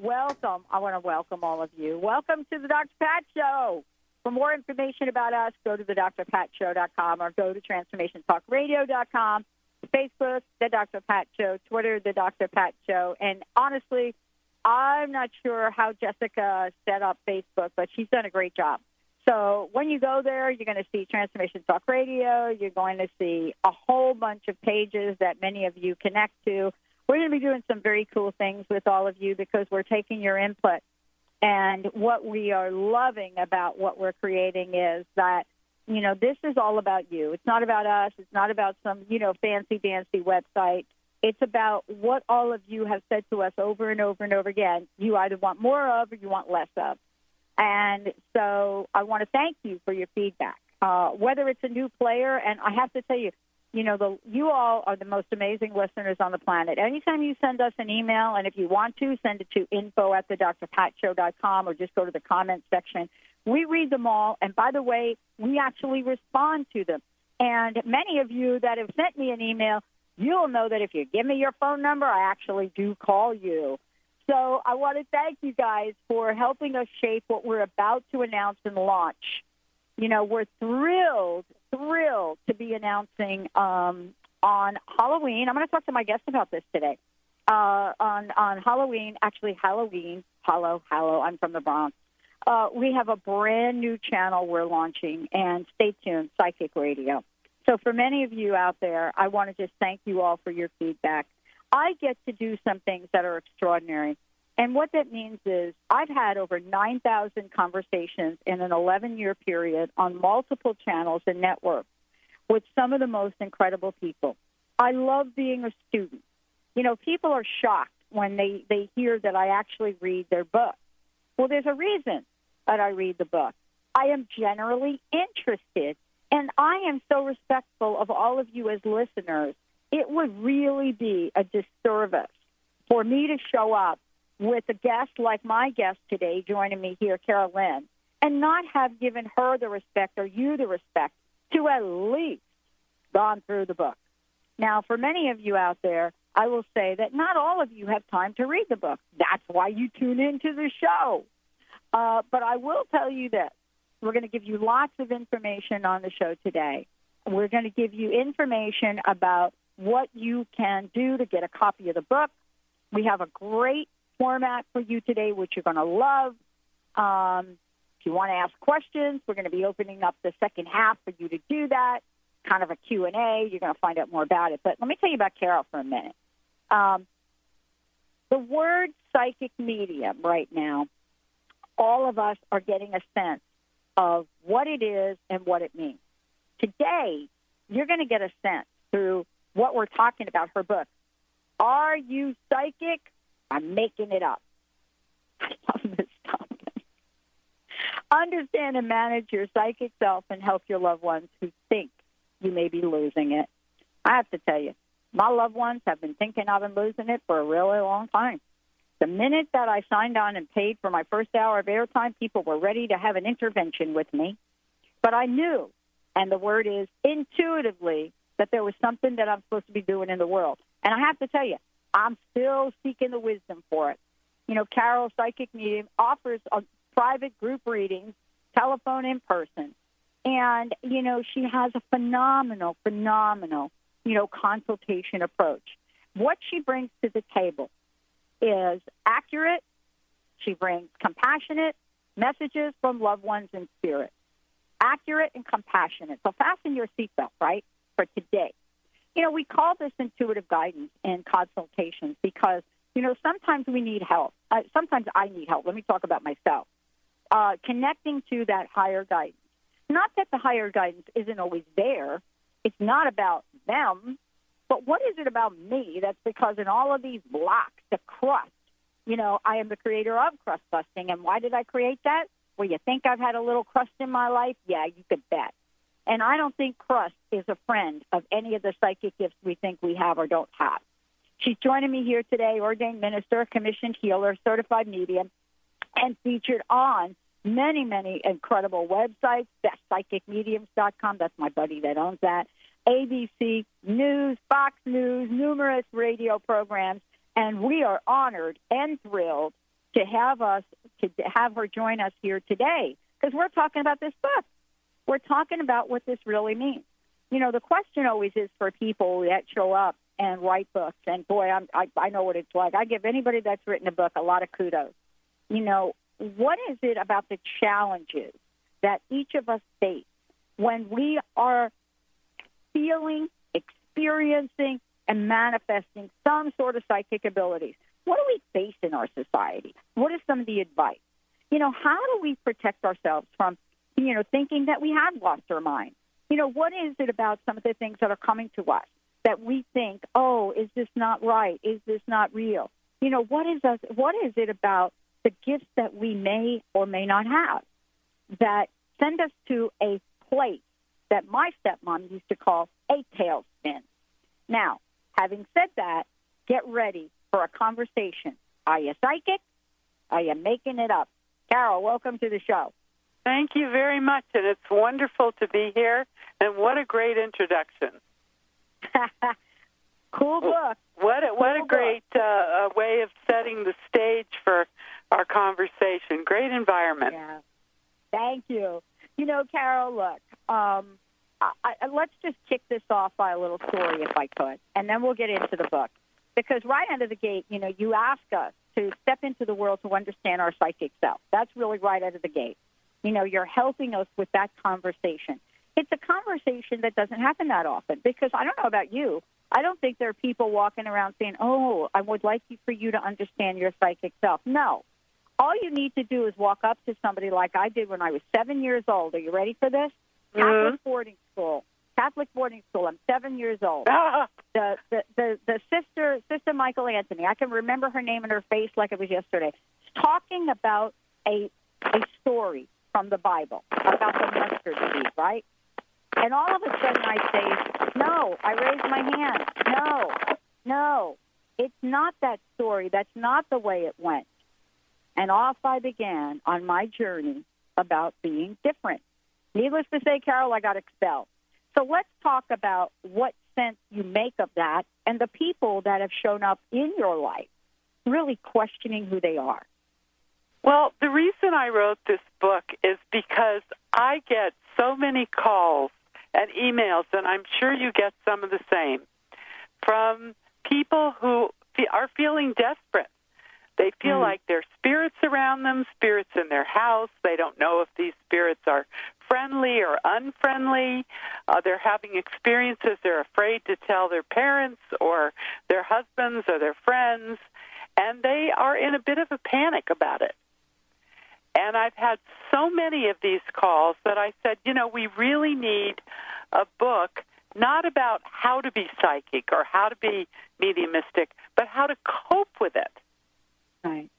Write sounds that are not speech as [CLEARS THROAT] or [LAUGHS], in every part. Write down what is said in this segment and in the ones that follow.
welcome. I want to welcome all of you. Welcome to the Dr. Pat Show. For more information about us, go to the drpatshow.com or go to transformationtalkradio.com, Facebook, The Dr. Pat Show, Twitter, The Dr. Pat Show. And honestly, I'm not sure how Jessica set up Facebook, but she's done a great job. So when you go there, you're going to see Transformation Talk Radio. You're going to see a whole bunch of pages that many of you connect to. We're going to be doing some very cool things with all of you because we're taking your input. And what we are loving about what we're creating is that, you know, this is all about you. It's not about us. It's not about some, you know, fancy dancy website. It's about what all of you have said to us over and over and over again. You either want more of or you want less of. And so I want to thank you for your feedback. Uh, whether it's a new player, and I have to tell you, you know, the you all are the most amazing listeners on the planet. Anytime you send us an email, and if you want to, send it to info at the drpatshow.com or just go to the comments section. We read them all, and by the way, we actually respond to them. And many of you that have sent me an email, you'll know that if you give me your phone number, I actually do call you. So I want to thank you guys for helping us shape what we're about to announce and launch. You know, we're thrilled, thrilled to be announcing um, on Halloween. I'm going to talk to my guest about this today. Uh, on on Halloween, actually Halloween, Hallow, Hallow. I'm from the Bronx. Uh, we have a brand new channel we're launching, and stay tuned, Psychic Radio. So, for many of you out there, I want to just thank you all for your feedback. I get to do some things that are extraordinary. And what that means is I've had over 9,000 conversations in an 11 year period on multiple channels and networks with some of the most incredible people. I love being a student. You know, people are shocked when they, they hear that I actually read their book. Well, there's a reason that I read the book. I am generally interested, and I am so respectful of all of you as listeners. It would really be a disservice for me to show up with a guest like my guest today joining me here, Carole Lynne, and not have given her the respect or you the respect to at least gone through the book. Now, for many of you out there, I will say that not all of you have time to read the book. That's why you tune into the show. Uh, but I will tell you this we're going to give you lots of information on the show today. We're going to give you information about what you can do to get a copy of the book. We have a great format for you today, which you're going to love. Um, if you want to ask questions, we're going to be opening up the second half for you to do that. Kind of a Q&A. You're going to find out more about it. But let me tell you about Carole for a minute. Um, the word psychic medium right now, all of us are getting a sense of what it is and what it means. Today, you're going to get a sense through what we're talking about her book. Are you psychic? I'm making it up. [LAUGHS] I love this topic. Understand and manage your psychic self and help your loved ones who think you may be losing it. I have to tell you, my loved ones have been thinking I've been losing it for a really long time. The minute that I signed on and paid for my first hour of airtime, people were ready to have an intervention with me. But I knew, and the word is intuitively, that there was something that I'm supposed to be doing in the world. And I have to tell you, I'm still seeking the wisdom for it. You know, Carole Psychic Medium offers a private group readings telephone, in person. And, you know, she has a phenomenal, phenomenal, you know, consultation approach. What she brings to the table is accurate. She brings compassionate messages from loved ones in spirit. Accurate and compassionate. So fasten your seatbelt, right, for today. You know, we call this intuitive guidance in consultations because, you know, sometimes we need help. Uh, sometimes I need help. Let me talk about myself. Uh, connecting to that higher guidance. Not that the higher guidance isn't always there. It's not about them. But what is it about me that's because in all of these blocks, the crust, you know, I am the creator of crust busting. And why did I create that? Well, you think I've had a little crust in my life? Yeah, you could bet. And I don't think crust is a friend of any of the psychic gifts we think we have or don't have. She's joining me here today, ordained minister, commissioned healer, certified medium, and featured on many, many incredible websites, bestpsychicmediums.com. That's my buddy that owns that. ABC News, Fox News, numerous radio programs, and we are honored and thrilled to have us to have her join us here today because we're talking about this book. We're talking about what this really means. You know, the question always is for people that show up and write books, and boy, I'm, I, I know what it's like. I give anybody that's written a book a lot of kudos. You know, what is it about the challenges that each of us face when we are feeling, experiencing, and manifesting some sort of psychic abilities? What do we face in our society? What is some of the advice? You know, how do we protect ourselves from, you know, thinking that we have lost our mind? You know, what is it about some of the things that are coming to us that we think, oh, is this not right? Is this not real? You know, what is us? What is it about the gifts that we may or may not have that send us to a place that my stepmom used to call a tailspin. Now, having said that, get ready for a conversation. Are you psychic? Are you making it up? Carole, welcome to the show. Thank you very much, and it's wonderful to be here. And what a great introduction! [LAUGHS] cool book. What a, what a great uh, way of setting the stage for our conversation. Great environment. Yeah. Thank you. You know, Carole, look, um, I, I, let's just kick this off by a little story, if I could, and then we'll get into the book. Because right out of the gate, you know, you ask us to step into the world to understand our psychic self. That's really right out of the gate. You know, you're helping us with that conversation. It's a conversation that doesn't happen that often because I don't know about you. I don't think there are people walking around saying, "Oh, I would like you for you to understand your psychic self." No, all you need to do is walk up to somebody like I did when I was seven years old. Are you ready for this? Mm-hmm. Catholic boarding school. Catholic boarding school. I'm seven years old. the, the the the sister sister Michael Anthony. I can remember her name and her face like it was yesterday. Talking about a a story from the Bible about the mustard seed, right? And all of a sudden I say, no. I raise my hand. No, no. It's not that story. That's not the way it went. And off I began on my journey about being different. Needless to say, Carole, I got expelled. So let's talk about what sense you make of that and the people that have shown up in your life, really questioning who they are. Well, the reason I wrote this book is because I get so many calls and emails, and I'm sure you get some of the same, from people who are feeling desperate they feel mm. like there's spirits around them, spirits in their house. They don't know if these spirits are friendly or unfriendly. Uh, they're having experiences they're afraid to tell their parents or their husbands or their friends, and they are in a bit of a panic about it. And I've had so many of these calls that I said, you know, we really need a book not about how to be psychic or how to be mediumistic, but how to cope with it Right.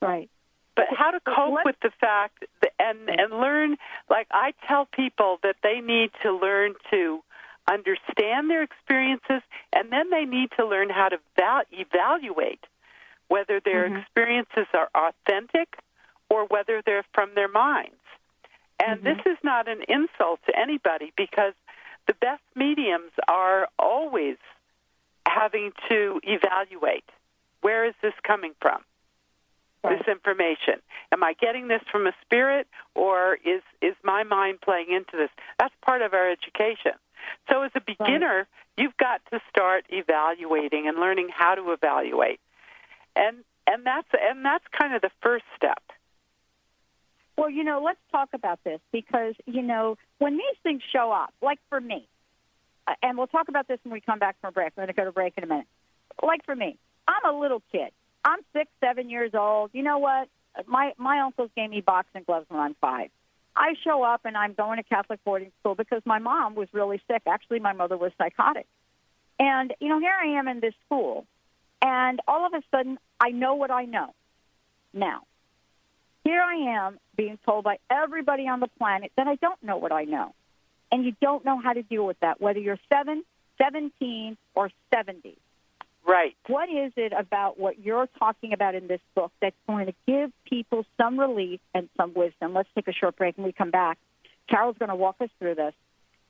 Right. But how to cope with the fact that, and and learn like I tell people that they need to learn to understand their experiences and then they need to learn how to val- evaluate whether their mm-hmm. experiences are authentic or whether they're from their minds. And mm-hmm. this is not an insult to anybody because the best mediums are always having to evaluate where is this coming from? right. this information? Am I getting this from a spirit, or is is my mind playing into this? That's part of our education. So, as a beginner, right. you've got to start evaluating and learning how to evaluate, and and that's and that's kind of the first step. Well, you know, let's talk about this because you know when these things show up, like for me, uh, and we'll talk about this when we come back from break. We're going to go to break in a minute. Like for me, I'm a little kid. I'm six, seven years old. You know what? My my uncles gave me boxing gloves when I'm five. I show up and I'm going to Catholic boarding school because my mom was really sick. Actually, my mother was psychotic. And, you know, here I am in this school, and all of a sudden, I know what I know. Now, here I am being told by everybody on the planet that I don't know what I know. And you don't know how to deal with that, whether you're 7, 17, or 70. Right. What is it about what you're talking about in this book that's going to give people some relief and some wisdom? Let's take a short break and we come back. Carole's going to walk us through this.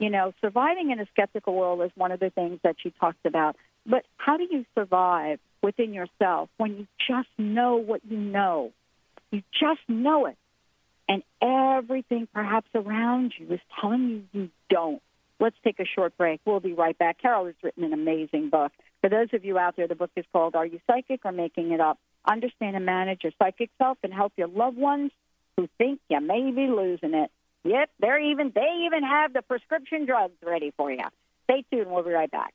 You know, surviving in a skeptical world is one of the things that she talks about. But how do you survive within yourself when you just know what you know? You just know it. And everything perhaps around you is telling you you don't. Let's take a short break. We'll be right back. Carole has written an amazing book. For those of you out there, the book is called Are You Psychic or Making It Up? Understand and manage your psychic self and help your loved ones who think you may be losing it. Yep, they're even they even have the prescription drugs ready for you. Stay tuned. We'll be right back.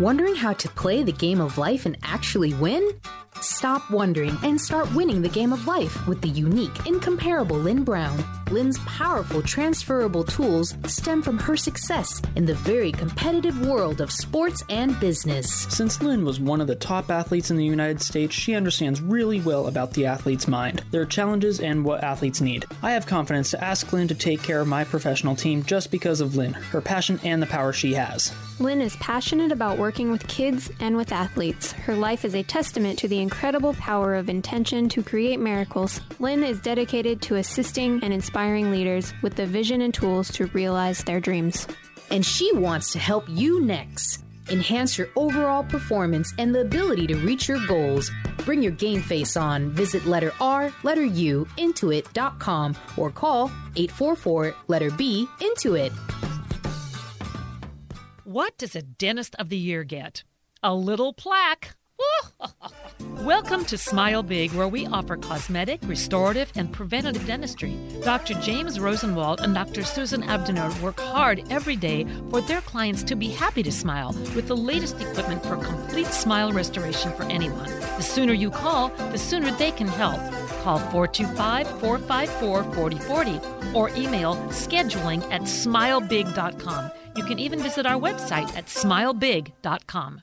Wondering how to play the game of life and actually win? Stop wondering and start winning the game of life with the unique, incomparable Lynn Brown. Lynn's powerful transferable tools stem from her success in the very competitive world of sports and business. Since Lynn was one of the top athletes in the United States, she understands really well about the athlete's mind, their challenges, and what athletes need. I have confidence to ask Lynn to take care of my professional team just because of Lynn, her passion, and the power she has. Lynn is passionate about working with kids and with athletes. Her life is a testament to the incredible power of intention to create miracles. Lynn is dedicated to assisting and inspiring leaders with the vision and tools to realize their dreams. And she wants to help you next. Enhance your overall performance and the ability to reach your goals. Bring your game face on. Visit letter R, letter U, intuit.com or call 844 letter B, Intuit. What does a Dentist of the Year get? A little plaque. [LAUGHS] Welcome to Smile Big, where we offer cosmetic, restorative, and preventative dentistry. Dr. James Rosenwald and Dr. Susan Abdiner work hard every day for their clients to be happy to smile with the latest equipment for complete smile restoration for anyone. The sooner you call, the sooner they can help. Call 425 454 4040 or email scheduling at smilebig.com. You can even visit our website at smilebig.com.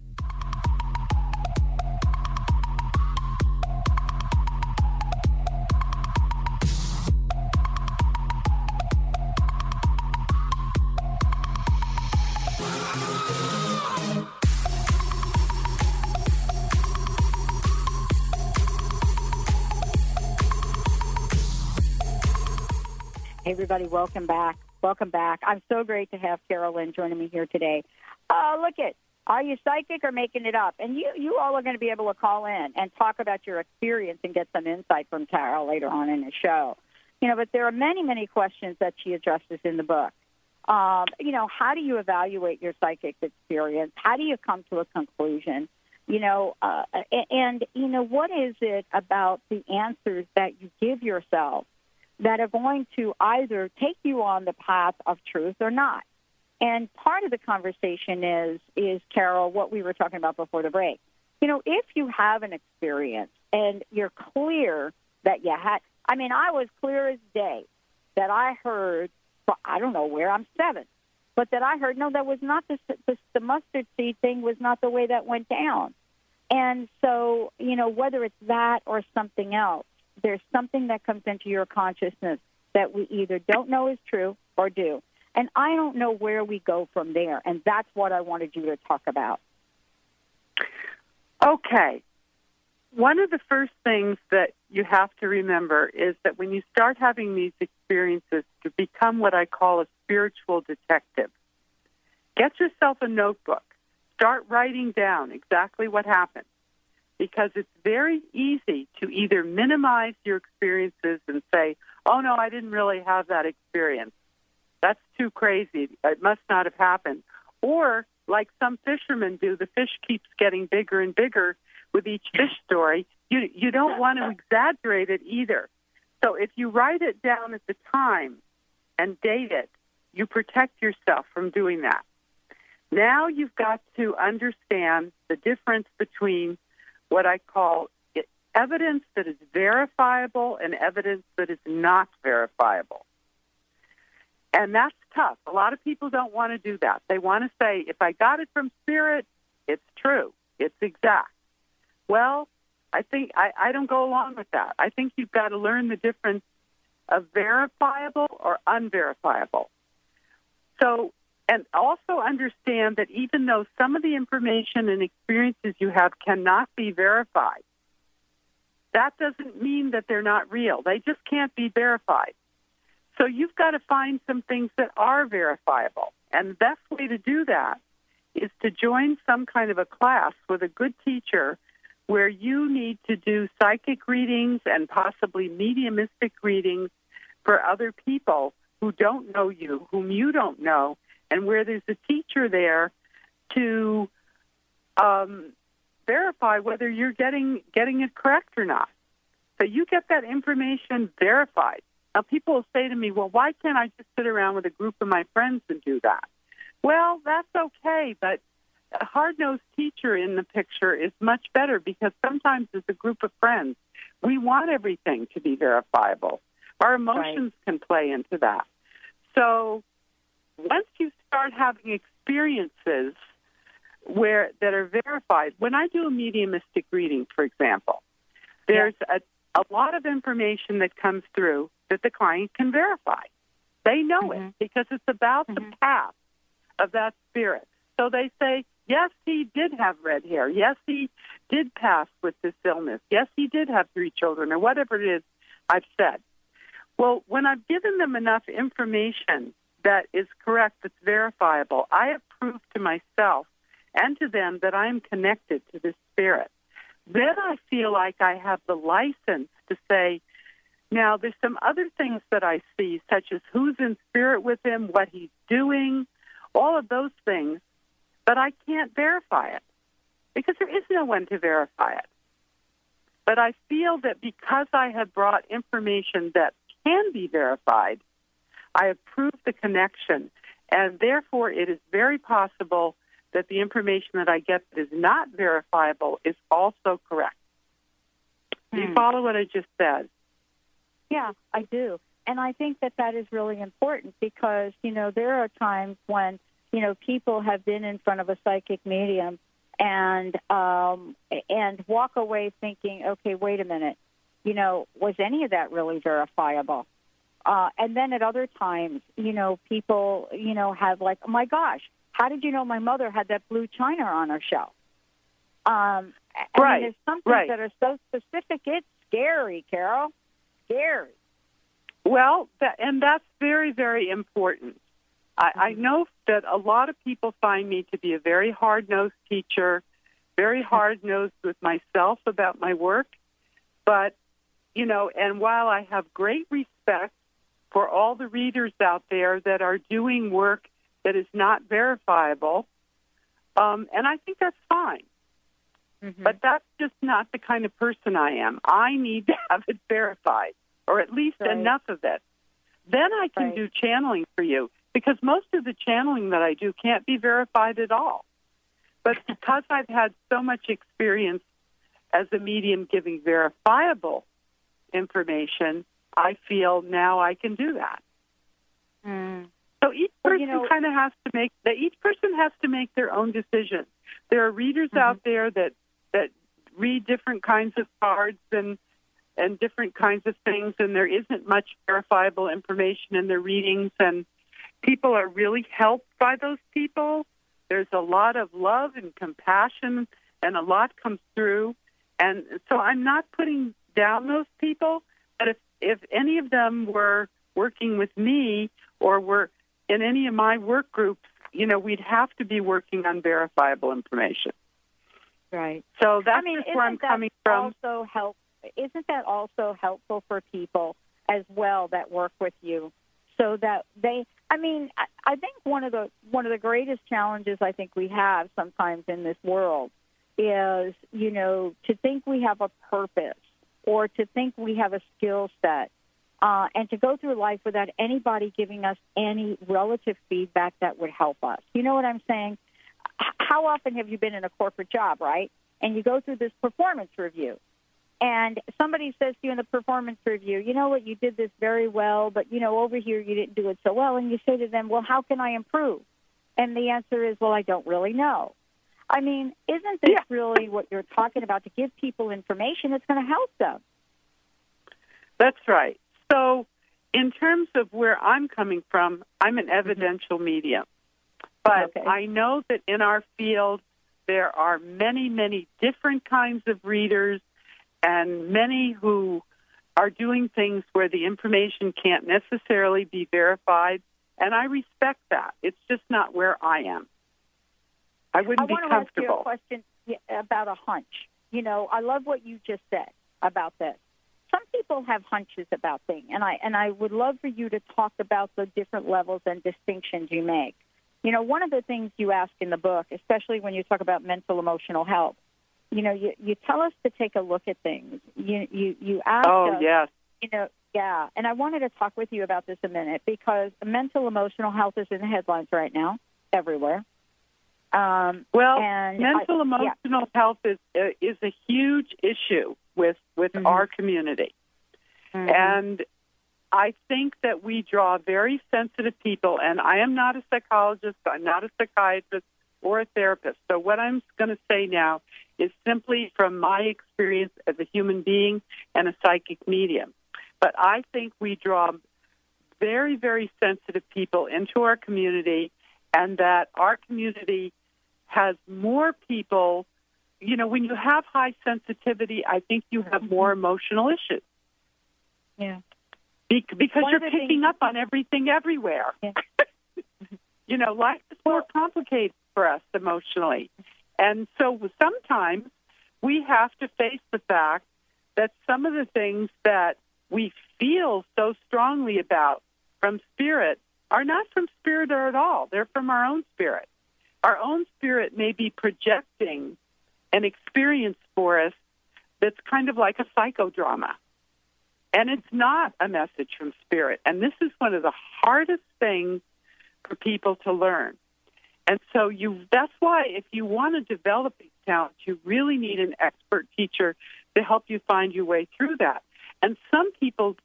Everybody, welcome back. Welcome back. I'm so great to have Carole Lynne joining me here today. Uh, look at, are you psychic or making it up? And you, you all are going to be able to call in and talk about your experience and get some insight from Carole later on in the show. You know, but there are many, many questions that she addresses in the book. Um, you know, how do you evaluate your psychic experience? How do you come to a conclusion? You know, uh, and, you know, what is it about the answers that you give yourself that are going to either take you on the path of truth or not. And part of the conversation is is Carole what we were talking about before the break. You know, if you have an experience and you're clear that you had I mean, I was clear as day that I heard I don't know where I'm 7, but that I heard no that was not the the, the mustard seed thing was not the way that went down. And so, you know, whether it's that or something else, there's something that comes into your consciousness that we either don't know is true or do. And I don't know where we go from there. And that's what I wanted you to talk about. Okay. One of the first things that you have to remember is that when you start having these experiences, to become what I call a spiritual detective, get yourself a notebook. Start writing down exactly what happened because it's very easy to either minimize your experiences and say, oh no, I didn't really have that experience. That's too crazy. It must not have happened. Or, like some fishermen do, the fish keeps getting bigger and bigger with each fish story. You, you don't want to exaggerate it either. So if you write it down at the time and date it, you protect yourself from doing that. Now you've got to understand the difference between what I call evidence that is verifiable and evidence that is not verifiable. And that's tough. A lot of people don't want to do that. They want to say, if I got it from spirit, it's true, it's exact. Well, I think I, I don't go along with that. I think you've got to learn the difference of verifiable or unverifiable. So and also understand that even though some of the information and experiences you have cannot be verified, that doesn't mean that they're not real. They just can't be verified. So you've got to find some things that are verifiable. And the best way to do that is to join some kind of a class with a good teacher where you need to do psychic readings and possibly mediumistic readings for other people who don't know you, whom you don't know, and where there's a teacher there to um, verify whether you're getting getting it correct or not. So you get that information verified. Now people will say to me, "Well, why can't I just sit around with a group of my friends and do that?" Well, that's okay, but a hard-nosed teacher in the picture is much better because sometimes as a group of friends, we want everything to be verifiable. Our emotions right. can play into that. So once you start having experiences where that are verified, when I do a mediumistic reading, for example, there's yeah. a, a lot of information that comes through that the client can verify. They know mm-hmm. it because it's about mm-hmm. the path of that spirit. So they say, yes, he did have red hair. Yes, he did pass with this illness. Yes, he did have three children, or whatever it is I've said. Well, when I've given them enough information that is correct, that's verifiable. I have proved to myself and to them that I am connected to this spirit. Then I feel like I have the license to say, now there's some other things that I see, such as who's in spirit with him, what he's doing, all of those things, but I can't verify it because there is no one to verify it. But I feel that because I have brought information that can be verified, I have proved the connection, and therefore it is very possible that the information that I get that is not verifiable is also correct. Do you hmm. follow what I just said? Yeah, I do. And I think that that is really important because, you know, there are times when, you know, people have been in front of a psychic medium and um, and walk away thinking, okay, wait a minute, you know, was any of that really verifiable? Uh, and then at other times, you know, people, you know, have like, oh my gosh, How did you know my mother had that blue china on her shelf? Um, I right. Mean, there's some things right. that are so specific. It's scary, Carole. Scary. Well, that, and that's very, very important. I, I Mm-hmm. know that a lot of people find me to be a very hard nosed teacher, very hard nosed with myself about my work. But, you know, and while I have great respect for all the readers out there that are doing work that is not verifiable, um, and I think that's fine. Mm-hmm. But that's just not the kind of person I am. I need to have it verified, or at least Right. enough of it. Then I can Right. do channeling for you because most of the channeling that I do can't be verified at all. But [LAUGHS] because I've had so much experience as a medium giving verifiable information, I feel now I can do that. Mm. So each Well, person you know- kind of has to make that. Each person has to make their own decision. There are readers out there that that read different kinds of cards and and different kinds of things, and there isn't much verifiable information in their readings, and people are really helped by those people. There's a lot of love and compassion, and a lot comes through. And so I'm not putting down those people, but if if any of them were working with me or were in any of my work groups, you know, we'd have to be working on verifiable information. Right. So that's I mean, just where I'm coming from. Also help. Isn't that also helpful for people as well that work with you, so that they? I mean, I, I think one of the one of the greatest challenges I think we have sometimes in this world is, you know, to think we have a purpose or to think we have a skill set. Uh, and to go through life without anybody giving us any relative feedback that would help us. You know what I'm saying? How often have you been in a corporate job, right? And you go through this performance review, and somebody says to you in the performance review, you know what, you did this very well, but you know over here you didn't do it so well, and you say to them, well, how can I improve? And the answer is, well, I don't really know. I mean, isn't this Yeah. really what you're talking about? To give people information that's going to help them. That's right. So, in terms of where I'm coming from, I'm an mm-hmm. evidential medium. But Okay. I know that in our field, there are many, many different kinds of readers and many who are doing things where the information can't necessarily be verified. And I respect that. It's just not where I am. I wouldn't I be want to ask you a question about a hunch. You know, I love what you just said about this. Some people have hunches about things, and I and I would love for you to talk about the different levels and distinctions you make. You know, one of the things you ask in the book, especially when you talk about mental emotional health, you know, you, you tell us to take a look at things. You you you ask Oh, us, yes. you know, yeah. And I wanted to talk with you about this a minute because mental emotional health is in the headlines right now, everywhere. Um, Well, mental I- emotional health is uh, is a huge issue with with Mhm. our community, yeah. Mhm. and I think that we draw very sensitive people. And I am not a psychologist. I'm not a psychiatrist or a therapist. So what I'm going to say now is simply from my experience as a human being and a psychic medium. But I think we draw very, very sensitive people into our community, and that our community has more people. You know, when you have high sensitivity, I think you have more emotional issues yeah. Be- because One you're picking things- up on everything everywhere. Yeah. [LAUGHS] you know, life is more complicated for us emotionally. And so sometimes we have to face the fact that some of the things that we feel so strongly about from spirit are not from spirit or at all. They're from our own spirit. Our own spirit may be projecting an experience for us that's kind of like a psychodrama. And it's not a message from spirit. And this is one of the hardest things for people to learn. And so you that's why if you want to develop these talents, you really need an expert teacher to help you find your way through that. And some people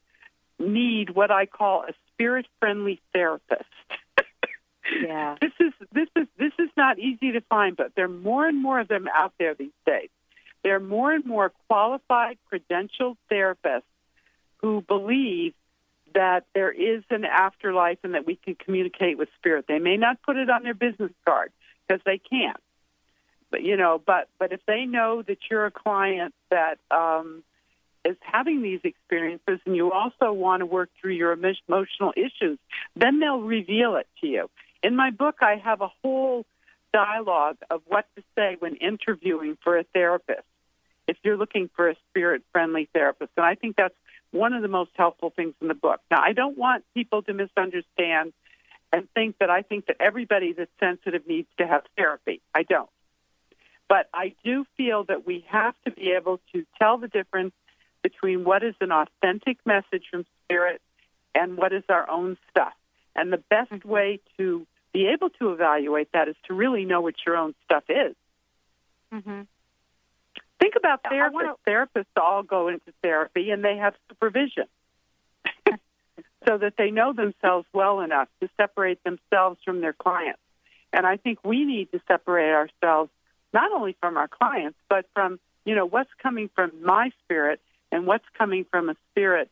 need what I call a spirit friendly therapist. [LAUGHS] This is this is this is not easy to find, but there are more and more of them out there these days. There are more and more qualified, credentialed therapists who believe that there is an afterlife and that we can communicate with spirit. They may not put it on their business card because they can't. But you know, but but if they know that you're a client that um, is having these experiences and you also want to work through your emotional issues, then they'll reveal it to you. In my book, I have a whole dialogue of what to say when interviewing for a therapist if you're looking for a spirit friendly therapist. And I think that's one of the most helpful things in the book. Now, I don't want people to misunderstand and think that I think that everybody that's sensitive needs to have therapy. I don't. But I do feel that we have to be able to tell the difference between what is an authentic message from spirit and what is our own stuff. And the best mm-hmm. way to be able to evaluate that is to really know what your own stuff is. Mm-hmm. Think about therapists. Wanna... Therapists all go into therapy and they have supervision [LAUGHS] so that they know themselves well enough to separate themselves from their clients. And I think we need to separate ourselves not only from our clients, but from, you know, what's coming from my spirit and what's coming from a spirit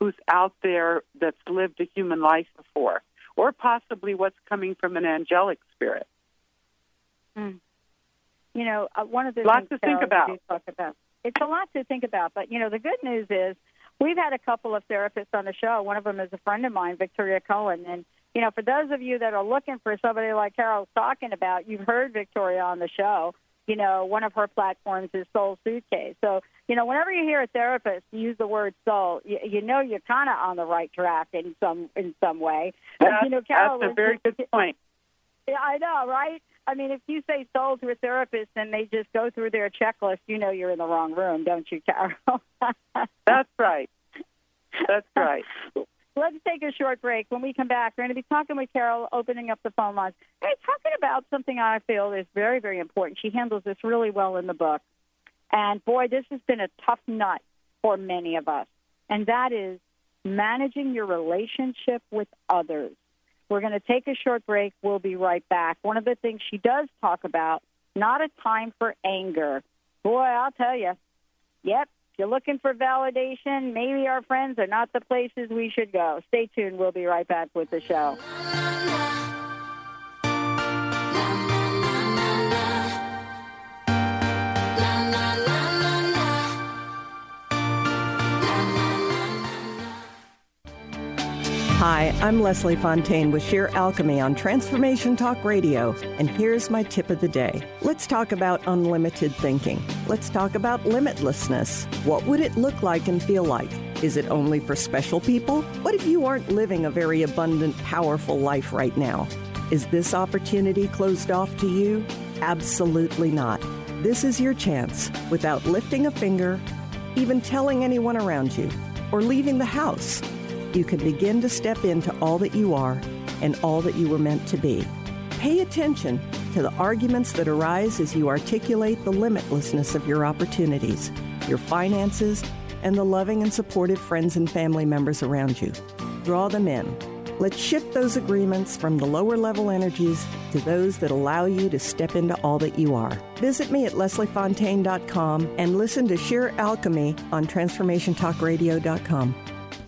who's out there that's lived a human life before, or possibly what's coming from an angelic spirit. Mm you know, uh, one of the lots things to think about. Talk about. It's a lot to think about, but you know, the good news is we've had a couple of therapists on the show. One of them is a friend of mine, Victoria Cohen, and you know, for those of you that are looking for somebody like Carole's talking about, you've heard Victoria on the show. You know, one of her platforms is Soul Suitcase. So, you know, whenever you hear a therapist use the word soul, you, you know you're kind of on the right track in some in some way. That's, you know, Carole, that's a very good point. Yeah, I know, right? I mean, if you say soul to a therapist and they just go through their checklist, you know you're in the wrong room, don't you, Carole? [LAUGHS] That's right. That's right. Let's take a short break. When we come back, we're going to be talking with Carole, opening up the phone lines. Hey, talking about something I feel is very, very important. She handles this really well in the book. And boy, this has been a tough nut for many of us. And that is managing your relationship with others. We're going to take a short break. We'll be right back. One of the things she does talk about, not a time for anger. Boy, I'll tell you. Yep, if you're looking for validation, maybe our friends are not the places we should go. Stay tuned. We'll be right back with the show. Hi, I'm Leslie Fontaine with Sheer Alchemy on Transformation Talk Radio, and here's my tip of the day. Let's talk about unlimited thinking. Let's talk about limitlessness. What would it look like and feel like? Is it only for special people? What if you aren't living a very abundant, powerful life right now? Is this opportunity closed off to you? Absolutely not. This is your chance without lifting a finger, even telling anyone around you, or leaving the house you can begin to step into all that you are and all that you were meant to be. Pay attention to the arguments that arise as you articulate the limitlessness of your opportunities, your finances, and the loving and supportive friends and family members around you. Draw them in. Let's shift those agreements from the lower level energies to those that allow you to step into all that you are. Visit me at lesliefontaine.com and listen to Sheer Alchemy on transformationtalkradio.com.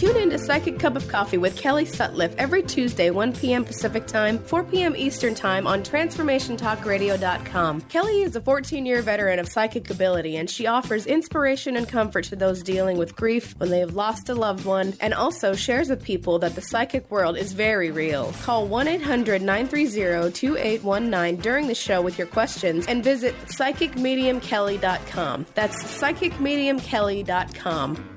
Tune in to Psychic Cup of Coffee with Kelly Sutliff every Tuesday, 1 p.m. Pacific Time, 4 p.m. Eastern Time on TransformationTalkRadio.com. Kelly is a 14 year veteran of psychic ability, and she offers inspiration and comfort to those dealing with grief when they have lost a loved one, and also shares with people that the psychic world is very real. Call 1 800 930 2819 during the show with your questions and visit PsychicMediumKelly.com. That's PsychicMediumKelly.com.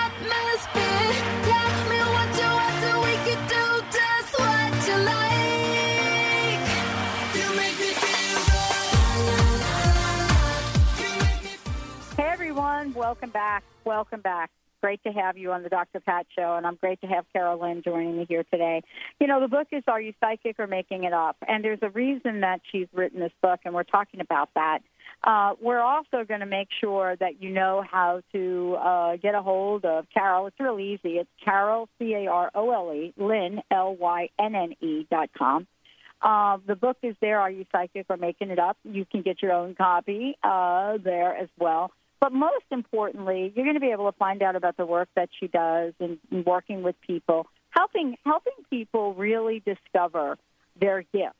Hey everyone, welcome back. Welcome back. Great to have you on the Dr. Pat Show, and I'm great to have Carole Lynne joining me here today. You know, the book is Are You Psychic or Making It Up? And there's a reason that she's written this book, and we're talking about that. Uh, we're also going to make sure that you know how to uh, get a hold of Carole. It's real easy. It's Carole, C A R O L E, Lynne, L Y N N E dot com. Uh, the book is there. Are you psychic or making it up? You can get your own copy uh, there as well. But most importantly, you're going to be able to find out about the work that she does and, in working with people, helping helping people really discover their gifts.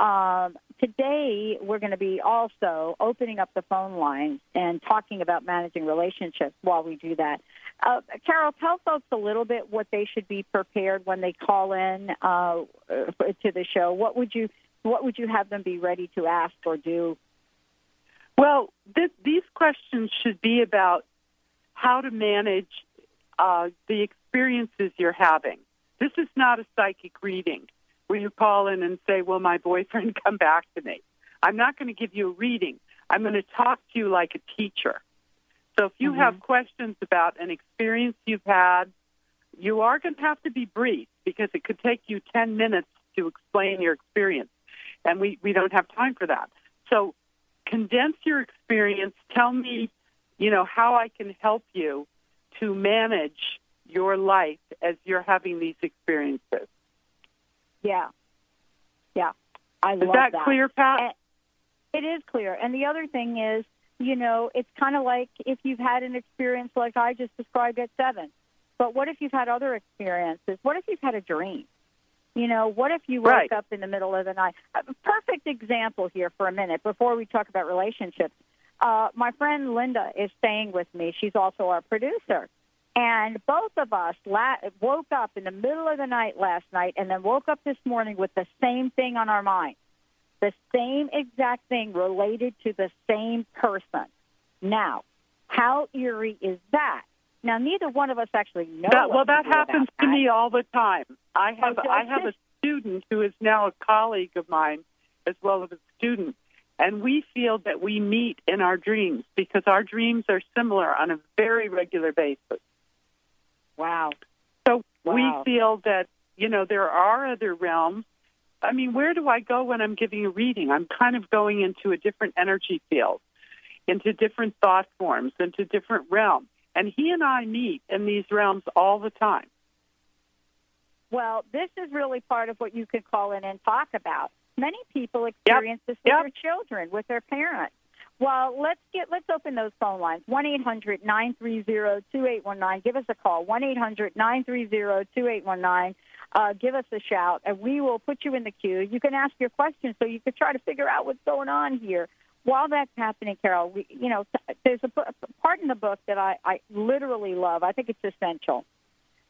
Um, today, we're going to be also opening up the phone lines and talking about managing relationships while we do that. Uh, Carole, tell folks a little bit what they should be prepared when they call in uh, to the show. What would you What would you have them be ready to ask or do? Well, th- these questions should be about how to manage uh, the experiences you're having. This is not a psychic reading where you call in and say, Will my boyfriend come back to me? I'm not going to give you a reading. I'm going to talk to you like a teacher. So if you mm-hmm. have questions about an experience you've had, you are going to have to be brief because it could take you 10 minutes to explain your experience. And we, we don't have time for that. So condense your experience. Tell me, you know, how I can help you to manage your life as you're having these experiences. Yeah. Yeah. I is love that, that. clear, Pat? And it is clear. And the other thing is, you know, it's kind of like if you've had an experience like I just described at seven. But what if you've had other experiences? What if you've had a dream? You know, what if you woke right. up in the middle of the night? A perfect example here for a minute before we talk about relationships. Uh, my friend Linda is staying with me. She's also our producer. And both of us la- woke up in the middle of the night last night and then woke up this morning with the same thing on our mind. The same exact thing related to the same person. Now, how eerie is that? Now, neither one of us actually know. That, well, that happens to me all the time. I oh, have Okay. I have a student who is now a colleague of mine, as well as a student, and we feel that we meet in our dreams because our dreams are similar on a very regular basis. Wow. So Wow. we feel that you know there are other realms. I mean, where do I go when I'm giving a reading? I'm kind of going into a different energy field, into different thought forms, into different realms. And he and I meet in these realms all the time. Well, this is really part of what you could call in and talk about. Many people experience this with Yep. their children, with their parents. Well, let's get let's open those phone lines. One eight hundred nine three zero two eight one nine. Give us a call. One eight hundred nine three zero two eight one nine. Uh, give us a shout, and we will put you in the queue. You can ask your questions, so you can try to figure out what's going on here. While that's happening, Carole, we, you know, there's a p- part in the book that I, I literally love. I think it's essential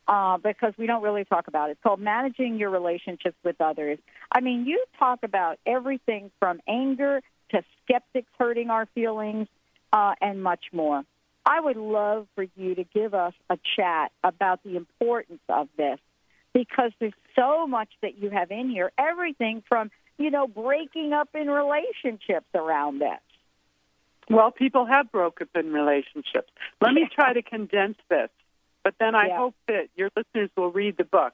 uh, because we don't really talk about it. It's called Managing Your Relationships with Others. I mean, you talk about everything from anger to skeptics hurting our feelings uh, and much more. I would love for you to give us a chat about the importance of this because there's so much that you have in here. Everything from, you know, breaking up in relationships around this. Well, people have broken up in relationships. Let me try to condense this, but then I Yeah. hope that your listeners will read the book.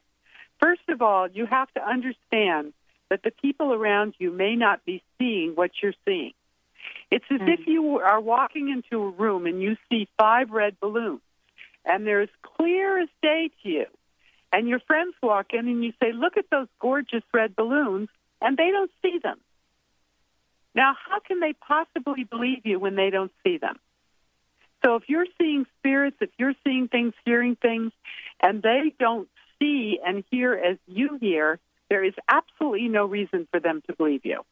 First of all, you have to understand that the people around you may not be seeing what you're seeing. It's as if hmm. you are walking into a room and you see five red balloons, and they're as clear as day to you. and your friends walk in and you say, Look at those gorgeous red balloons, and they don't see them. Now, how can they possibly believe you when they don't see them? So if you're seeing spirits, if you're seeing things, hearing things, and they don't see and hear as you hear, there is absolutely no reason for them to believe you.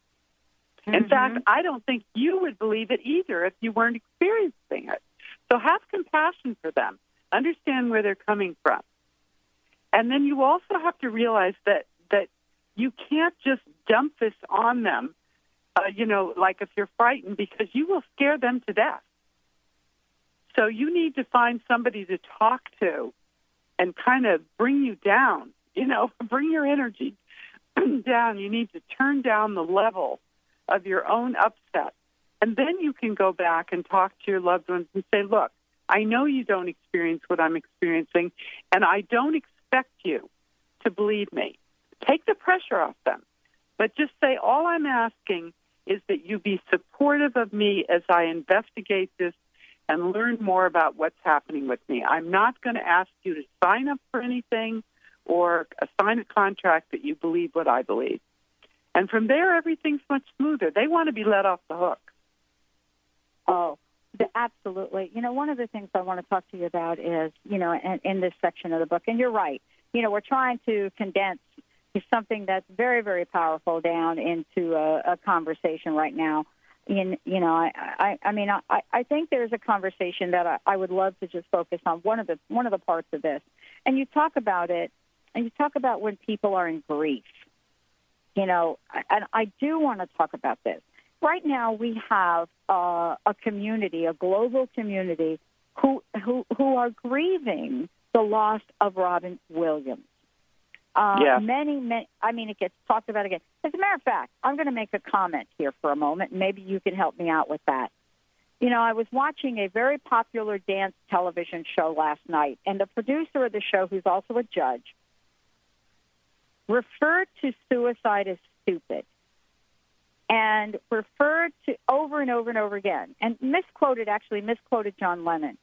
Mm-hmm. In fact, I don't think you would believe it either if you weren't experiencing it. So have compassion for them. Understand where they're coming from. And then you also have to realize that that you can't just dump this on them, uh, you know, like if you're frightened, because you will scare them to death. So you need to find somebody to talk to and kind of bring you down, you know, [LAUGHS] bring your energy [CLEARS THROAT] down. You need to turn down the level of your own upset. And then you can go back and talk to your loved ones and say, look, I know you don't experience what I'm experiencing, and I don't expect you to believe me. Take the pressure off them. But just say, all I'm asking is that you be supportive of me as I investigate this and learn more about what's happening with me. I'm not going to ask you to sign up for anything or sign a contract that you believe what I believe. And from there, everything's much smoother. They want to be let off the hook. Oh, absolutely. You know, one of the things I want to talk to you about is, you know, in, in this section of the book, and you're right. You know, we're trying to condense something that's very, very powerful down into a, a conversation right now in you know I I, I mean I, I think there's a conversation that I, I would love to just focus on one of the one of the parts of this and you talk about it and you talk about when people are in grief you know and I do want to talk about this right now we have uh, a community a global community who who who are grieving the loss of Robin Williams uh, yeah. Many, many, I mean, it gets talked about again. As a matter of fact, I'm going to make a comment here for a moment. Maybe you can help me out with that. You know, I was watching a very popular dance television show last night, and the producer of the show, who's also a judge, referred to suicide as stupid and referred to over and over and over again, and misquoted, actually misquoted John Lennon,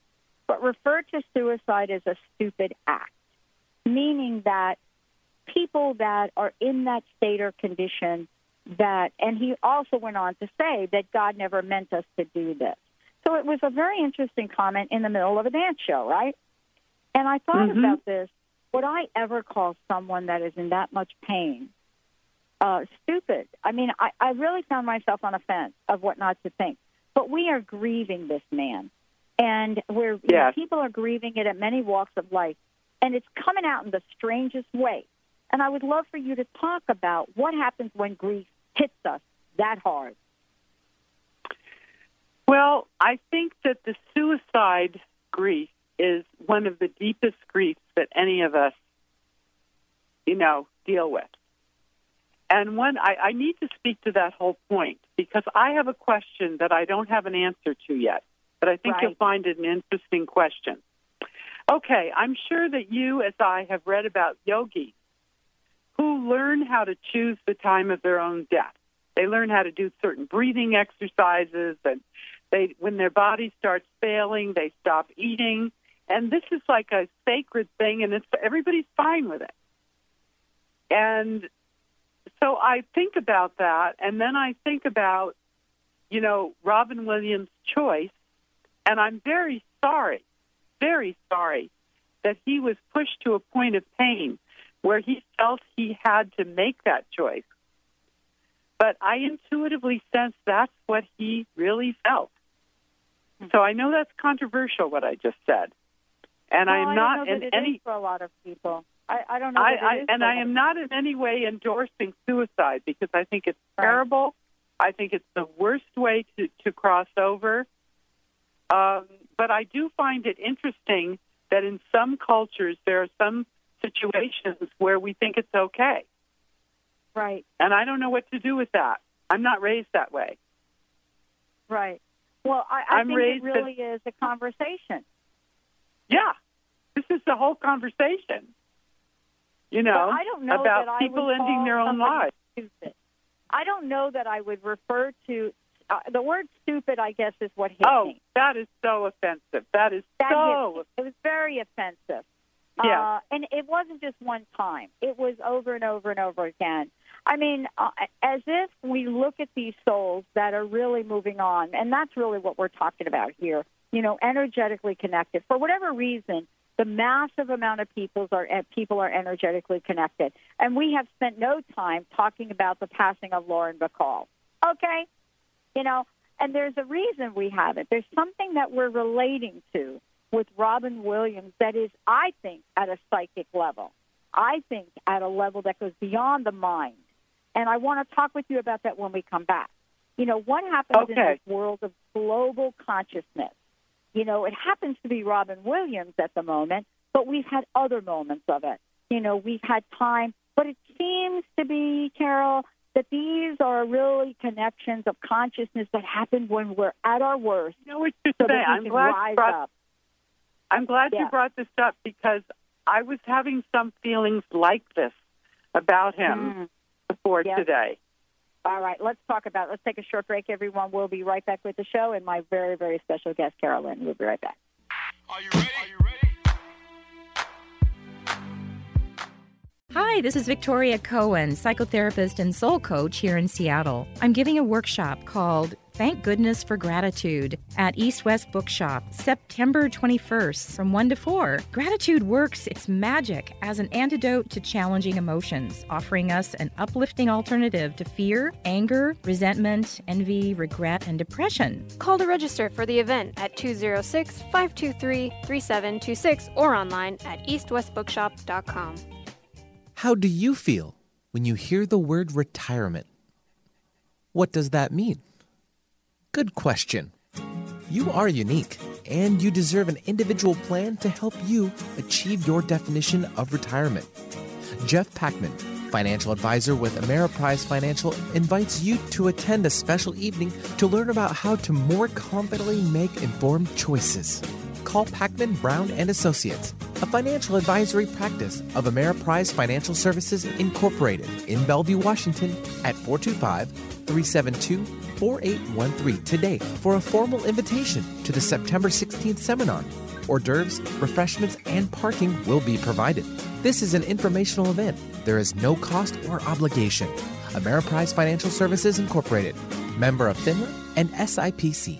but referred to suicide as a stupid act, meaning that people that are in that state or condition that, and he also went on to say that God never meant us to do this. So it was a very interesting comment in the middle of a dance show, right? And I thought mm-hmm. about this. Would I ever call someone that is in that much pain uh, stupid? I mean, I, I really found myself on a fence of what not to think. But we are grieving this man. And we're, know, people are grieving it at many walks of life. And it's coming out in the strangest way. And I would love for you to talk about what happens when grief hits us that hard. Well, I think that the suicide grief is one of the deepest griefs that any of us, you know, deal with. And one, I, I need to speak to that whole point because I have a question that I don't have an answer to yet, but I think right. you'll find it an interesting question. Okay, I'm sure that you, as I, have read about yogis who learn how to choose the time of their own death. They learn how to do certain breathing exercises, and they, when their body starts failing, they stop eating. And this is like a sacred thing, and it's everybody's fine with it. And so I think about that, and then I think about, you know, Robin Williams' choice, and I'm very sorry, very sorry that he was pushed to a point of pain where he felt he had to make that choice. But I intuitively sense that's what he really felt. So I know that's controversial what I just said, and well, I am not in any for a lot of people. I, I don't know. I, I and I am not in any way endorsing suicide because I think it's terrible. Right. I think it's the worst way to to cross over. Um, but I do find it interesting that in some cultures there are some situations where we think it's okay. Right. And I don't know what to do with that. I'm not raised that way. Right. Well, I, I am think raised it really is a conversation. Yeah. This is the whole conversation. You know, I don't know about people ending their own lives. Stupid. I don't know that I would refer to uh, the word "stupid." I guess is what hit oh, me. that is so offensive. That is that so. It was very offensive. Yeah. Uh, and it wasn't just one time. It was over and over and over again. I mean, uh, as if we look at these souls that are really moving on, and that's really what we're talking about here. You know, energetically connected for whatever reason. The massive amount of people are eh, people are energetically connected, and we have spent no time talking about the passing of Lauren Bacall. Okay, you know, and there's a reason we haven't. There's something that we're relating to with Robin Williams that is, I think, at a psychic level. I think at a level that goes beyond the mind. And I want to talk with you about that when we come back. You know, what happens okay. in this world of global consciousness? You know, it happens to be Robin Williams at the moment, but we've had other moments of it. You know, we've had time, but it seems to be, Carole, that these are really connections of consciousness that happen when we're at our worst. You know what you so say. I'm glad, brought, I'm glad yeah. you brought this up because I was having some feelings like this about him mm. before today. All right, let's talk about. It. Let's take a short break, everyone. We'll be right back with the show and my very, very special guest, Carole Lynne. We'll be right back. Are you ready? Are you ready? Hi, this is Victoria Cohen, psychotherapist and soul coach here in Seattle. I'm giving a workshop called Thank Goodness for Gratitude at East West Bookshop, September 21st from 1 to 4. Gratitude works its magic as an antidote to challenging emotions, offering us an uplifting alternative to fear, anger, resentment, envy, regret, and depression. Call to register for the event at 206 523 3726 or online at eastwestbookshop.com. How do you feel when you hear the word retirement? What does that mean? Good question. You are unique, and you deserve an individual plan to help you achieve your definition of retirement. Jeff Packman, financial advisor with Ameriprise Financial, invites you to attend a special evening to learn about how to more confidently make informed choices call Packman Brown and Associates, a financial advisory practice of Ameriprise Financial Services Incorporated in Bellevue, Washington at 425-372-4813 today for a formal invitation to the September 16th seminar. Hors d'oeuvres, refreshments, and parking will be provided. This is an informational event. There is no cost or obligation. Ameriprise Financial Services Incorporated, member of FINRA and SIPC.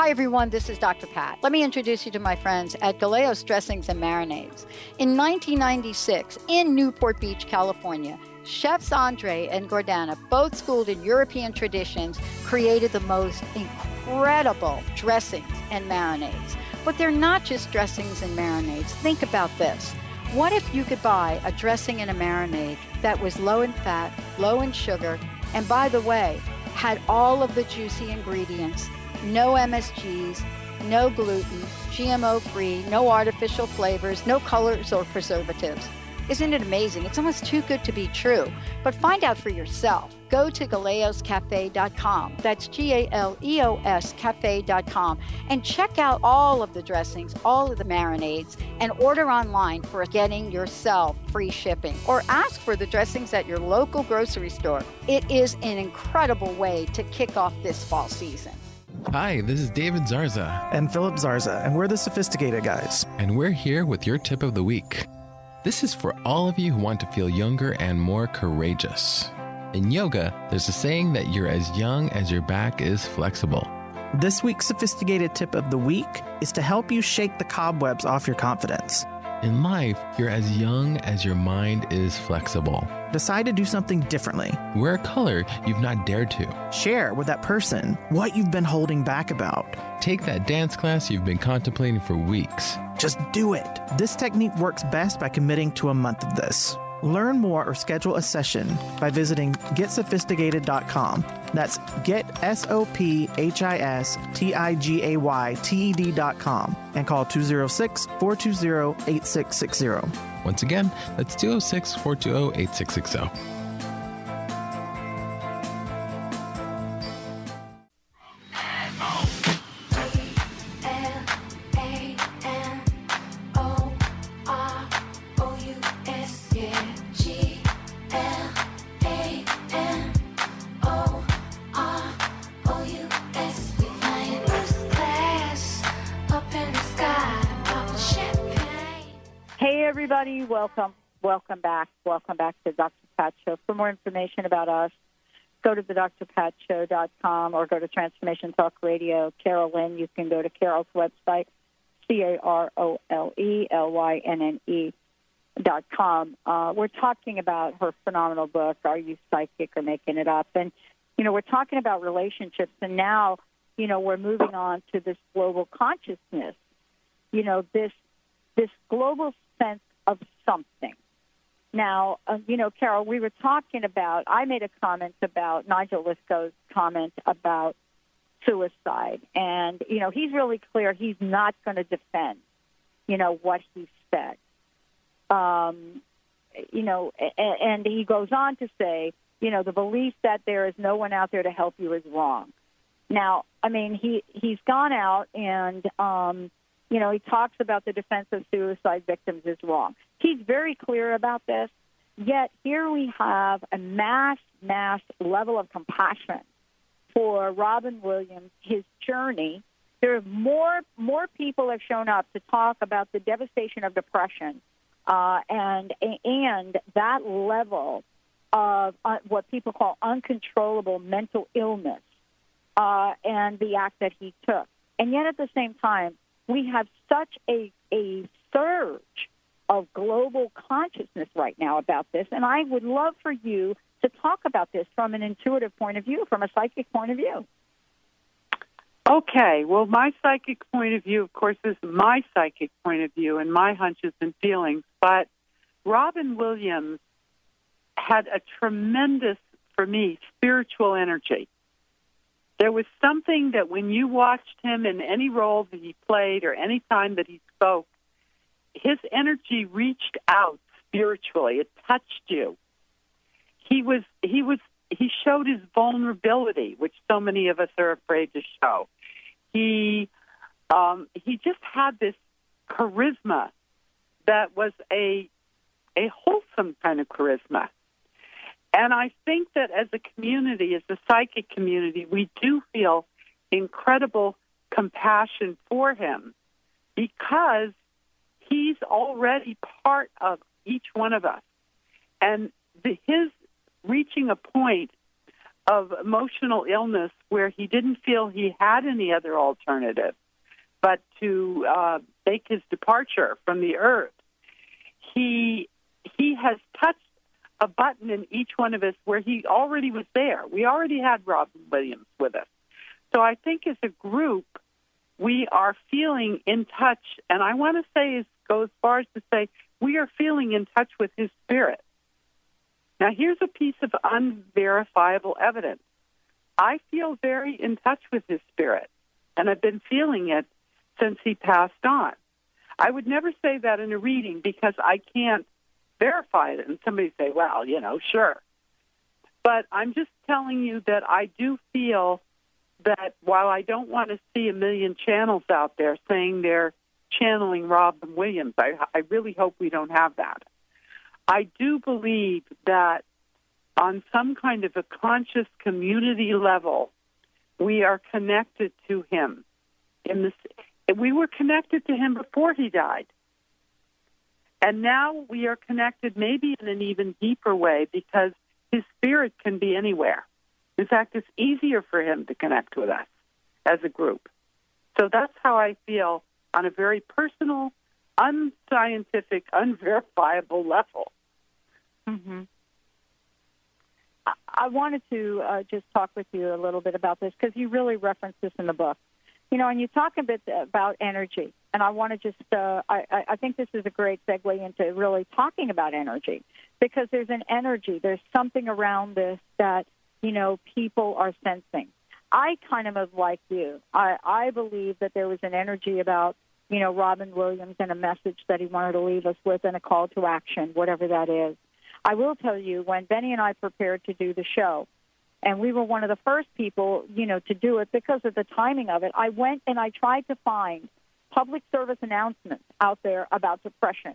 Hi, everyone. This is Dr. Pat. Let me introduce you to my friends at Galeos Dressings and Marinades. In 1996, in Newport Beach, California, chefs Andre and Gordana, both schooled in European traditions, created the most incredible dressings and marinades. But they're not just dressings and marinades. Think about this. What if you could buy a dressing and a marinade that was low in fat, low in sugar, and by the way, had all of the juicy ingredients no MSGs, no gluten, GMO free, no artificial flavors, no colors or preservatives. Isn't it amazing? It's almost too good to be true. But find out for yourself. Go to galeoscafe.com. That's G A L E O S cafe.com and check out all of the dressings, all of the marinades, and order online for getting yourself free shipping. Or ask for the dressings at your local grocery store. It is an incredible way to kick off this fall season. Hi, this is David Zarza. And Philip Zarza, and we're the Sophisticated Guys. And we're here with your tip of the week. This is for all of you who want to feel younger and more courageous. In yoga, there's a saying that you're as young as your back is flexible. This week's sophisticated tip of the week is to help you shake the cobwebs off your confidence. In life, you're as young as your mind is flexible. Decide to do something differently. Wear a color you've not dared to. Share with that person what you've been holding back about. Take that dance class you've been contemplating for weeks. Just do it. This technique works best by committing to a month of this. Learn more or schedule a session by visiting getsophisticated.com. That's get S O P H I S T I G A Y T E D.com and call 206 420 8660. Once again, that's 206 420 8660. Back. Back to Dr. Pat Show. For more information about us, go to the drpatshow.com or go to Transformation Talk Radio. Carole Lynne, you can go to Carole's website, C A R O L E L Y N N E dot com. Uh, we're talking about her phenomenal book, Are You Psychic or Making It Up? And, you know, we're talking about relationships, and now, you know, we're moving on to this global consciousness. You know, this this global sense of something. Now, uh, you know, Carole, we were talking about, I made a comment about Nigel Lythgoe's comment about suicide. And, you know, he's really clear he's not going to defend, you know, what he said. Um, you know, and, and he goes on to say, you know, the belief that there is no one out there to help you is wrong. Now, I mean, he he's gone out and um, you know, he talks about the defense of suicide victims is wrong. He's very clear about this. Yet here we have a mass, mass level of compassion for Robin Williams, his journey. There are more more people have shown up to talk about the devastation of depression uh, and and that level of uh, what people call uncontrollable mental illness uh, and the act that he took. And yet at the same time, we have such a, a surge of global consciousness right now about this. And I would love for you to talk about this from an intuitive point of view, from a psychic point of view. Okay, well, my psychic point of view, of course, is my psychic point of view and my hunches and feelings. But Robin Williams had a tremendous, for me, spiritual energy. There was something that when you watched him in any role that he played or any time that he spoke, his energy reached out spiritually. It touched you. He was he was he showed his vulnerability, which so many of us are afraid to show. He um, he just had this charisma that was a a wholesome kind of charisma. And I think that as a community, as a psychic community, we do feel incredible compassion for him because he's already part of each one of us. And the, his reaching a point of emotional illness where he didn't feel he had any other alternative but to uh, make his departure from the earth. He he has touched a button in each one of us where he already was there. We already had Robin Williams with us. So I think as a group, we are feeling in touch, and I want to say, go as far as to say, we are feeling in touch with his spirit. Now, here's a piece of unverifiable evidence. I feel very in touch with his spirit, and I've been feeling it since he passed on. I would never say that in a reading because I can't verify it. And somebody say, well, you know, sure. But I'm just telling you that I do feel that while I don't want to see a million channels out there saying they're channeling Robin Williams, I, I really hope we don't have that. I do believe that on some kind of a conscious community level, we are connected to him. In this, we were connected to him before he died. And now we are connected maybe in an even deeper way because his spirit can be anywhere. In fact, it's easier for him to connect with us as a group. So that's how I feel on a very personal, unscientific, unverifiable level. Mm-hmm. I wanted to uh, just talk with you a little bit about this because you really reference this in the book. You know, and you talk a bit about energy, and I want to just, uh, I, I think this is a great segue into really talking about energy because there's an energy. There's something around this that you know people are sensing. I kind of was like you. I I believe that there was an energy about you know Robin Williams and a message that he wanted to leave us with and a call to action, whatever that is. I will tell you when Benny and I prepared to do the show, and we were one of the first people, you know, to do it because of the timing of it. I went and I tried to find public service announcements out there about depression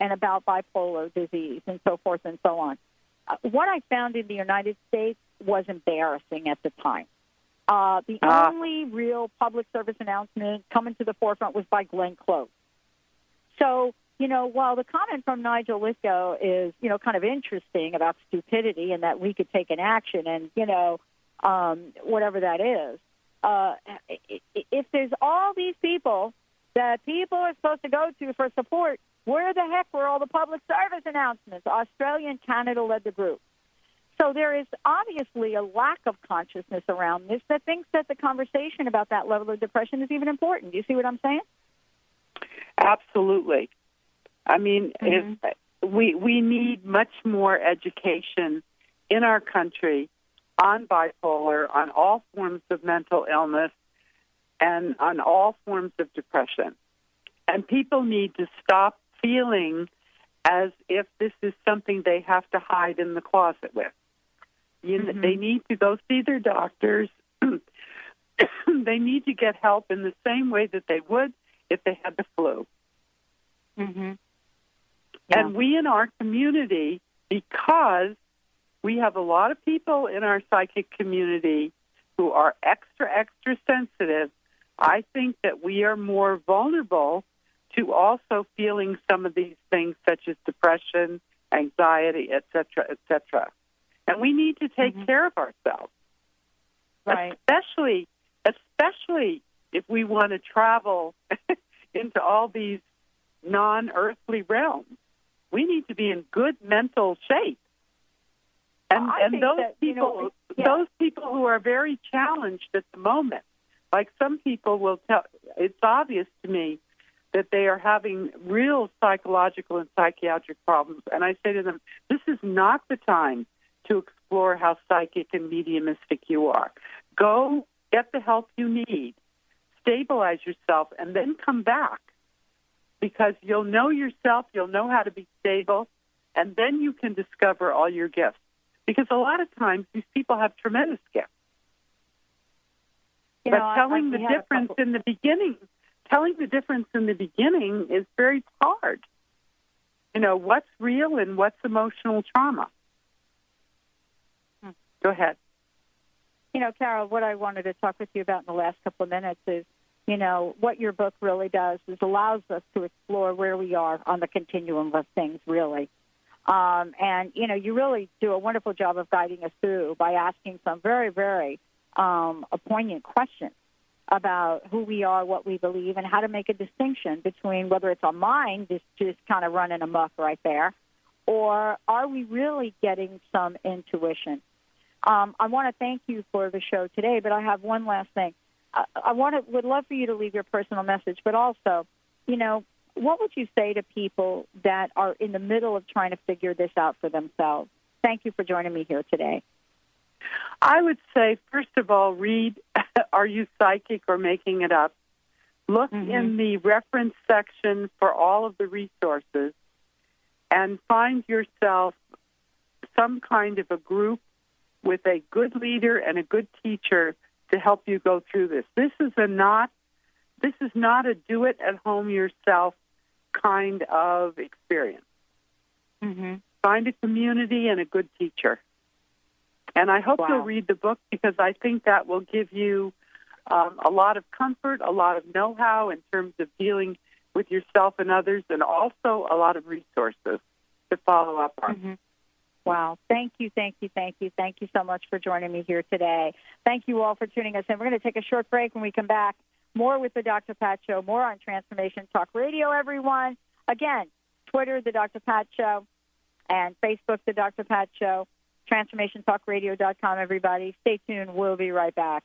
and about bipolar disease and so forth and so on. Uh, what I found in the United States was embarrassing at the time. Uh, the Ah. only real public service announcement coming to the forefront was by Glenn Close. So, you know, while the comment from Nigel Lythgoe is, you know, kind of interesting about stupidity and that we could take an action and, you know, um, whatever that is, uh, if there's all these people that people are supposed to go to for support, where the heck were all the public service announcements? Australia and Canada led the group. So there is obviously a lack of consciousness around this that thinks that the conversation about that level of depression is even important. Do you see what I'm saying? Absolutely. I mean, Mm-hmm. if, we we need much more education in our country on bipolar, on all forms of mental illness, and on all forms of depression. And people need to stop feeling as if this is something they have to hide in the closet with. You, Mm-hmm. They need to go see their doctors. [CLEARS THROAT] they need to get help in the same way that they would if they had the flu. Mm-hmm. And we in our community, because we have a lot of people in our psychic community who are extra, extra sensitive, I think that we are more vulnerable to also feeling some of these things such as depression, anxiety, et cetera, et cetera. And we need to take mm-hmm. care of ourselves. Right. Especially, especially if we want to travel [LAUGHS] into all these non-earthly realms. We need to be in good mental shape. And, I and those that, people, know, yeah. those people who are very challenged at the moment, like some people will tell, it's obvious to me that they are having real psychological and psychiatric problems. And I say to them, this is not the time to explore how psychic and mediumistic you are. Go get the help you need, stabilize yourself, and then come back because you'll know yourself, you'll know how to be stable, and then you can discover all your gifts. Because a lot of times these people have tremendous gifts. You but know, telling I- the we had a difference in the beginning, telling the difference in the beginning is very hard. You know, what's real and what's emotional trauma. Hmm. Go ahead. You know, Carole, what I wanted to talk with you about in the last couple of minutes is, you know, what your book really does is allows us to explore where we are on the continuum of things, really. Um, and, you know, you really do a wonderful job of guiding us through by asking some very, very um, a poignant question about who we are, what we believe, and how to make a distinction between whether it's our mind just, just kind of running amok right there, or are we really getting some intuition? Um, I want to thank you for the show today, but I have one last thing. I, I want to would love for you to leave your personal message, but also, you know, what would you say to people that are in the middle of trying to figure this out for themselves? Thank you for joining me here today. I would say, first of all, read [LAUGHS] Are You Psychic or Making It Up? Look in the reference section for all of the resources and find yourself some kind of a group with a good leader and a good teacher to help you go through this. This is a not this is not a do it at home yourself kind of experience. Mm-hmm. Find a community and a good teacher. And I hope Wow. you'll read the book because I think that will give you um, a lot of comfort, a lot of know how in terms of dealing with yourself and others, and also a lot of resources to follow up on. Mm-hmm. Wow. Thank you, thank you, thank you. Thank you so much for joining me here today. Thank you all for tuning us in. We're going to take a short break when we come back. More with the Dr. Pat Show, more on Transformation Talk Radio, everyone. Again, Twitter, The Dr. Pat Show, and Facebook, The Dr. Pat Show, transformationtalkradio.com, everybody. Stay tuned. We'll be right back.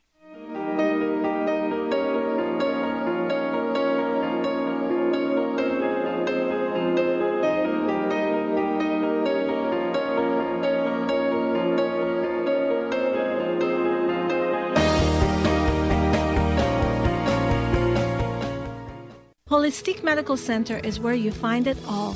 Holistic Medical Center is where you find it all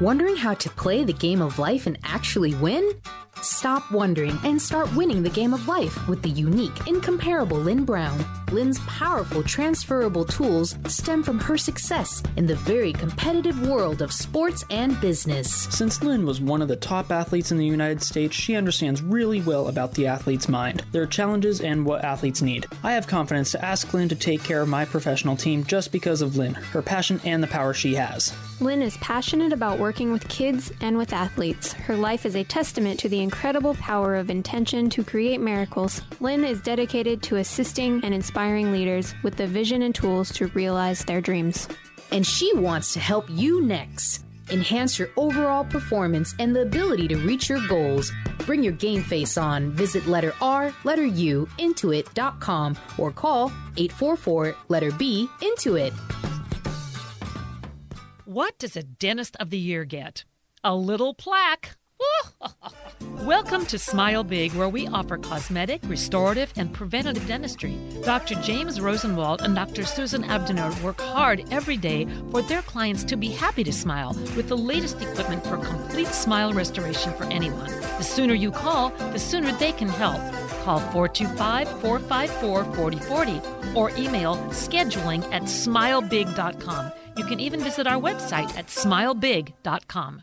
Wondering how to play the game of life and actually win? Stop wondering and start winning the game of life with the unique, incomparable Lynn Brown. Lynn's powerful transferable tools stem from her success in the very competitive world of sports and business. Since Lynn was one of the top athletes in the United States, she understands really well about the athlete's mind, their challenges, and what athletes need. I have confidence to ask Lynn to take care of my professional team just because of Lynn, her passion, and the power she has. Lynn is passionate about working with kids and with athletes. Her life is a testament to the incredible power of intention to create miracles. Lynn is dedicated to assisting and inspiring leaders with the vision and tools to realize their dreams. And she wants to help you next. Enhance your overall performance and the ability to reach your goals. Bring your game face on. Visit letter R, letter U, intuit.com or call 844 letter B, Intuit. What does a Dentist of the Year get? A little plaque. [LAUGHS] Welcome to Smile Big, where we offer cosmetic, restorative, and preventative dentistry. Dr. James Rosenwald and Dr. Susan Abdenur work hard every day for their clients to be happy to smile with the latest equipment for complete smile restoration for anyone. The sooner you call, the sooner they can help. Call 425 454 4040 or email scheduling at smilebig.com. You can even visit our website at smilebig.com.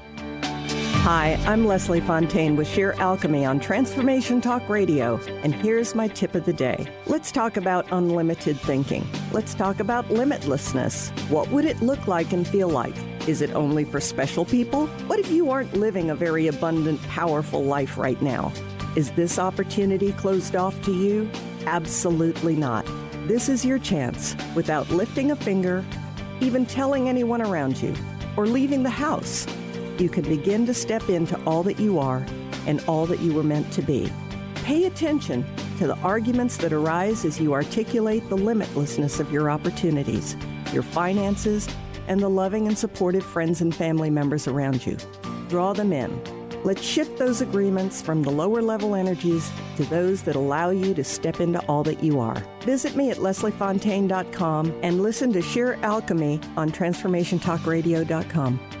Hi, I'm Leslie Fontaine with Sheer Alchemy on Transformation Talk Radio, and here's my tip of the day. Let's talk about unlimited thinking. Let's talk about limitlessness. What would it look like and feel like? Is it only for special people? What if you aren't living a very abundant, powerful life right now? Is this opportunity closed off to you? Absolutely not. This is your chance without lifting a finger, even telling anyone around you, or leaving the house you can begin to step into all that you are and all that you were meant to be. Pay attention to the arguments that arise as you articulate the limitlessness of your opportunities, your finances, and the loving and supportive friends and family members around you. Draw them in. Let's shift those agreements from the lower level energies to those that allow you to step into all that you are. Visit me at lesliefontaine.com and listen to Sheer Alchemy on transformationtalkradio.com.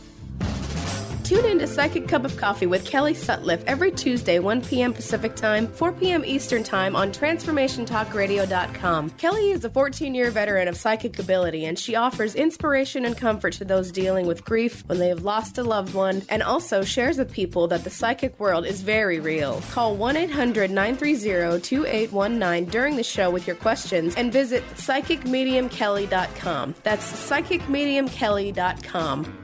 Tune in to Psychic Cup of Coffee with Kelly Sutliff every Tuesday, 1 p.m. Pacific Time, 4 p.m. Eastern Time on TransformationTalkRadio.com. Kelly is a 14 year veteran of psychic ability, and she offers inspiration and comfort to those dealing with grief when they have lost a loved one, and also shares with people that the psychic world is very real. Call 1 800 930 2819 during the show with your questions and visit PsychicMediumKelly.com. That's PsychicMediumKelly.com.